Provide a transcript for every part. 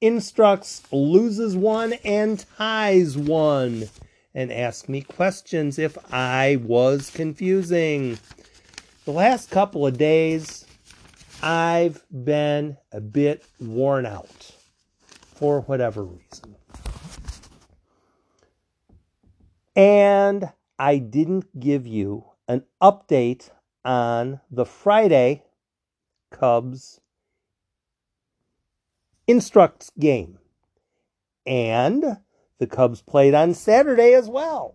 Instructs, loses one, and ties one. And ask me questions if I was confusing. The last couple of days, I've been a bit worn out for whatever reason. And I didn't give you an update on the Friday Cubs instructs game. And the Cubs played on Saturday as well.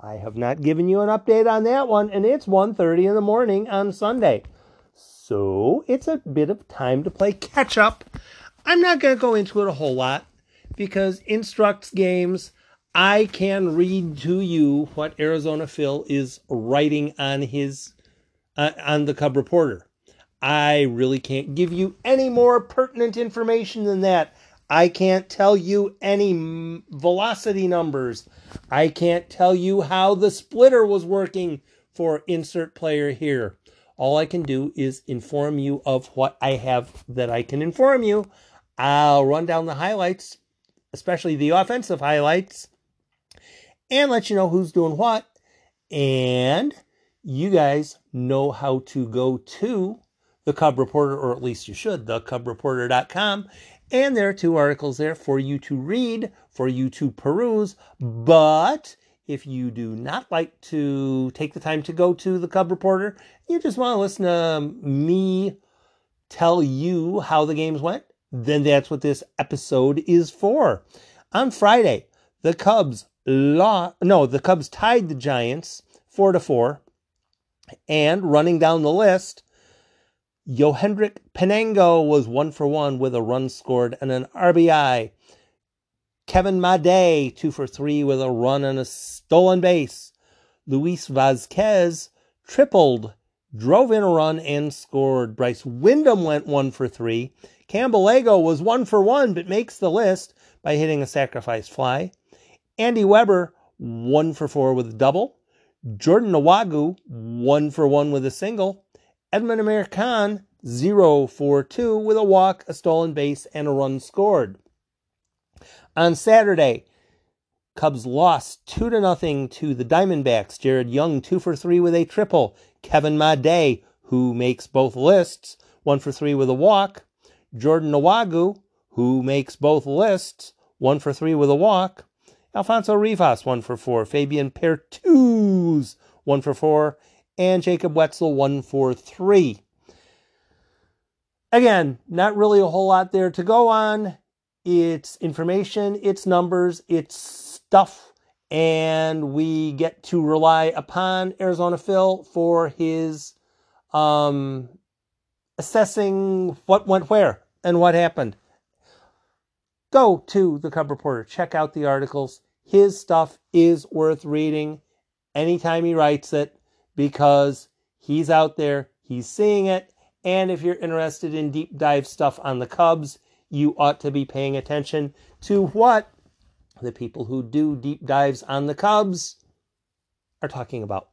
I have not given you an update on that one, and it's 1.30 in the morning on Sunday. So it's a bit of time to play catch up. I'm not going to go into it a whole lot because instructs games, I can read to you what Arizona Phil is writing on his uh, on the Cub Reporter. I really can't give you any more pertinent information than that. I can't tell you any velocity numbers. I can't tell you how the splitter was working for insert player here. All I can do is inform you of what I have that I can inform you. I'll run down the highlights, especially the offensive highlights, and let you know who's doing what. And you guys know how to go to the Cub Reporter, or at least you should, thecubreporter.com. And there are two articles there for you to read, for you to peruse. But if you do not like to take the time to go to the Cub Reporter, you just want to listen to me tell you how the games went, then that's what this episode is for. On Friday, the Cubs law no, the Cubs tied the Giants 4 to 4. And running down the list, Yohendrick Pinango was one for one with a run scored and an RBI. Kevin Made, two for three with a run and a stolen base. Luis Vazquez tripled, drove in a run, and scored. Bryce Windham went one for three. Campbell was one for one, but makes the list by hitting a sacrifice fly. Andy Weber, one for four with a double. Jordan Nwogu, one for one with a single. Edmond Americaan, 0 for 2 with a walk, a stolen base, and a run scored. On Saturday, Cubs lost 2 to nothing to the Diamondbacks. Jared Young 2 for 3 with a triple. Kevin Made, who makes both lists, 1 for 3 with a walk. Jordan Nwogu, who makes both lists, 1 for 3 with a walk. Alfonso Rivas, 1 for 4. Fabian Pertuz, 1 for 4 and Jacob Wetzel 143. Again, not really a whole lot there to go on. It's information, it's numbers, it's stuff, and we get to rely upon Arizona Phil for his um, assessing what went where and what happened. Go to the Cub Reporter, check out the articles. His stuff is worth reading anytime he writes it because he's out there, he's seeing it. And if you're interested in deep dive stuff on the Cubs, you ought to be paying attention to what the people who do deep dives on the Cubs are talking about.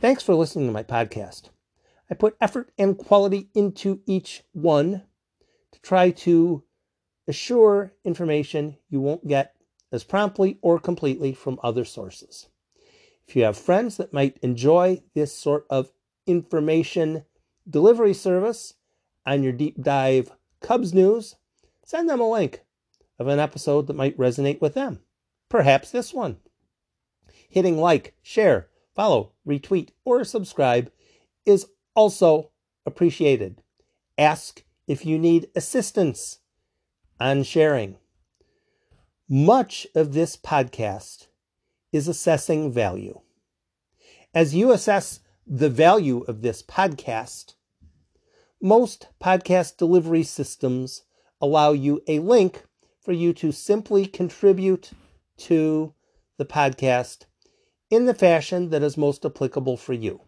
Thanks for listening to my podcast. I put effort and quality into each one to try to assure information you won't get as promptly or completely from other sources. If you have friends that might enjoy this sort of information delivery service on your deep dive Cubs news, send them a link of an episode that might resonate with them. Perhaps this one. Hitting like, share, follow, retweet, or subscribe is also appreciated. Ask if you need assistance on sharing. Much of this podcast is assessing value. As you assess the value of this podcast, most podcast delivery systems allow you a link for you to simply contribute to the podcast in the fashion that is most applicable for you.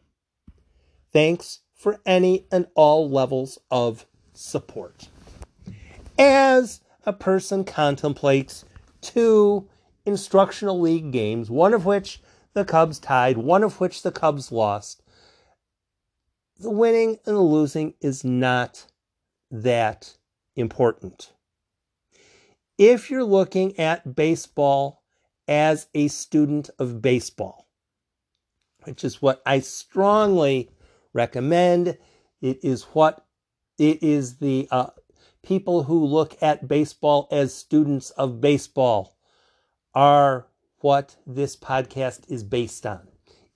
Thanks for any and all levels of support. As a person contemplates two instructional league games, one of which the Cubs tied, one of which the Cubs lost, the winning and the losing is not that important. If you're looking at baseball as a student of baseball, which is what I strongly recommend, it is what it is the uh, people who look at baseball as students of baseball are what this podcast is based on.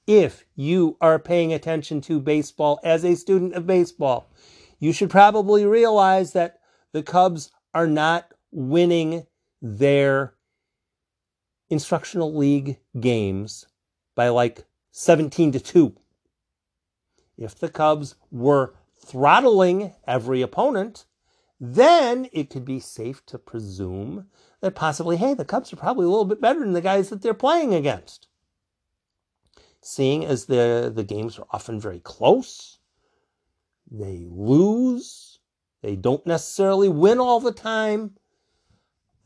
If you are paying attention to baseball as a student of baseball, you should probably realize that the Cubs are not winning their instructional league games by like 17 to 2. If the Cubs were throttling every opponent, then it could be safe to presume that possibly, hey, the Cubs are probably a little bit better than the guys that they're playing against. Seeing as the, the games are often very close, they lose, they don't necessarily win all the time.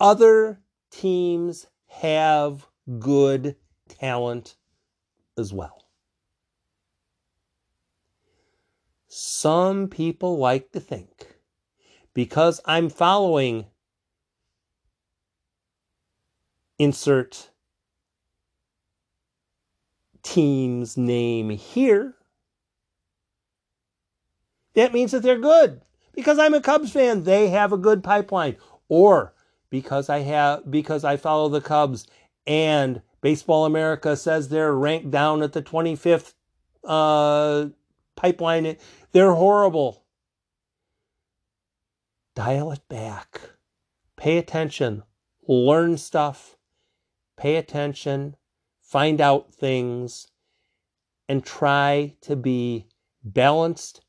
Other teams have good talent as well. Some people like to think because I'm following insert team's name here, that means that they're good. Because I'm a Cubs fan, they have a good pipeline. Or because I have because I follow the Cubs and Baseball America says they're ranked down at the 25th uh, pipeline. They're horrible. Dial it back. Pay attention. Learn stuff pay attention, find out things, and try to be balanced,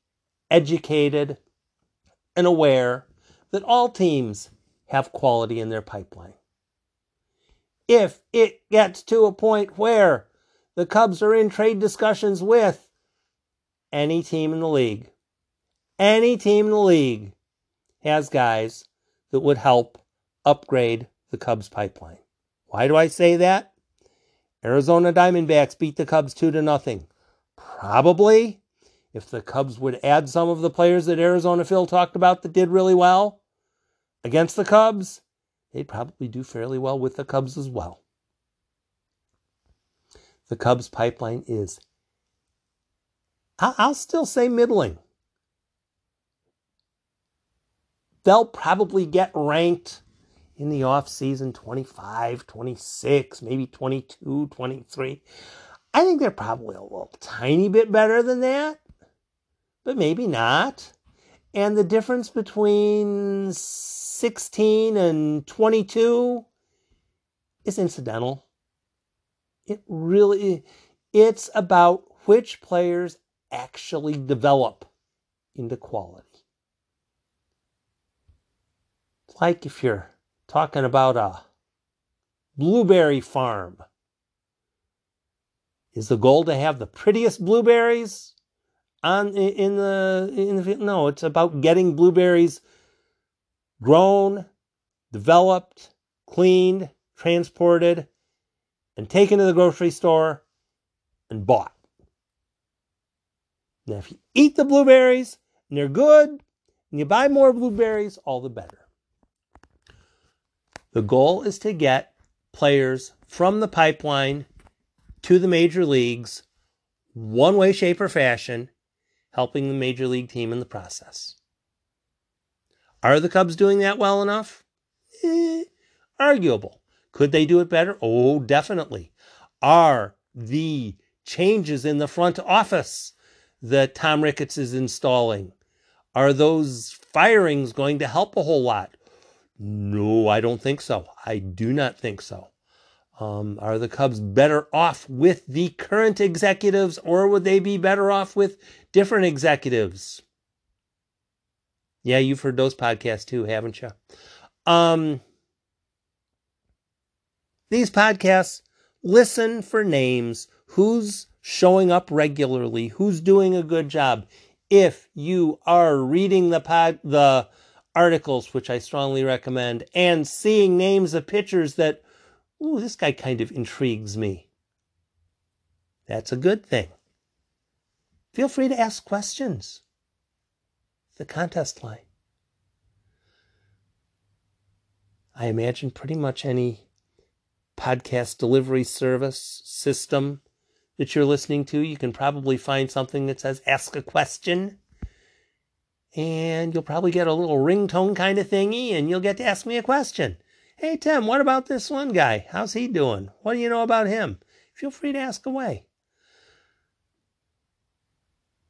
educated, and aware that all teams have quality in their pipeline. If it gets to a point where the Cubs are in trade discussions with any team in the league, any team in the league has guys that would help upgrade the Cubs pipeline. Why do I say that? Arizona Diamondbacks beat the Cubs 2 to nothing. Probably if the Cubs would add some of the players that Arizona Phil talked about that did really well against the Cubs, they'd probably do fairly well with the Cubs as well. The Cubs pipeline is, I'll still say middling. They'll probably get ranked in the off season 25, 26, maybe 22, 23. I think they're probably a little tiny bit better than that, but maybe not. And the difference between 16 and 22 is incidental. It really it's about which players actually develop into quality. Like if you're talking about a blueberry farm. Is the goal to have the prettiest blueberries on in the in the no, it's about getting blueberries grown, developed, cleaned, transported, and taken to the grocery store and bought. Now, if you eat the blueberries and they're good, and you buy more blueberries, all the better. The goal is to get players from the pipeline to the major leagues, one way, shape, or fashion, helping the major league team in the process. Are the Cubs doing that well enough? Eh, arguable. Could they do it better? Oh, definitely. Are the changes in the front office that Tom Ricketts is installing, are those firings going to help a whole lot? No, I don't think so. I do not think so. Um, are the Cubs better off with the current executives or would they be better off with different executives? Yeah, you've heard those podcasts too, haven't you? Um, these podcasts Listen for names. Who's showing up regularly? Who's doing a good job? If you are reading the pod, the articles, which I strongly recommend, and seeing names of pitchers that, ooh, this guy kind of intrigues me. That's a good thing. Feel free to ask questions. The contest line. I imagine pretty much any podcast delivery service system that you're listening to, you can probably find something that says ask a question. And you'll probably get a little ringtone kind of thingy, and you'll get to ask me a question. Hey, Tim, what about this one guy? How's he doing? What do you know about him? Feel free to ask away.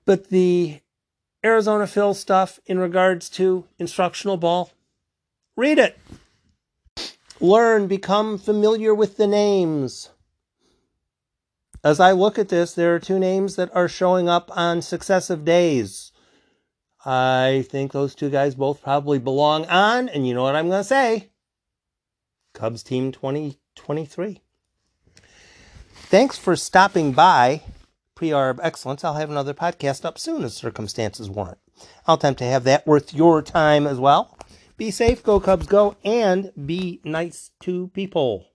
But the Arizona Phil stuff in regards to instructional ball, read it. Learn, become familiar with the names. As I look at this, there are two names that are showing up on successive days. I think those two guys both probably belong on, and you know what I'm going to say Cubs Team 2023. Thanks for stopping by Pre-Arb Excellence. I'll have another podcast up soon as circumstances warrant. I'll attempt to have that worth your time as well. Be safe, go Cubs, go, and be nice to people.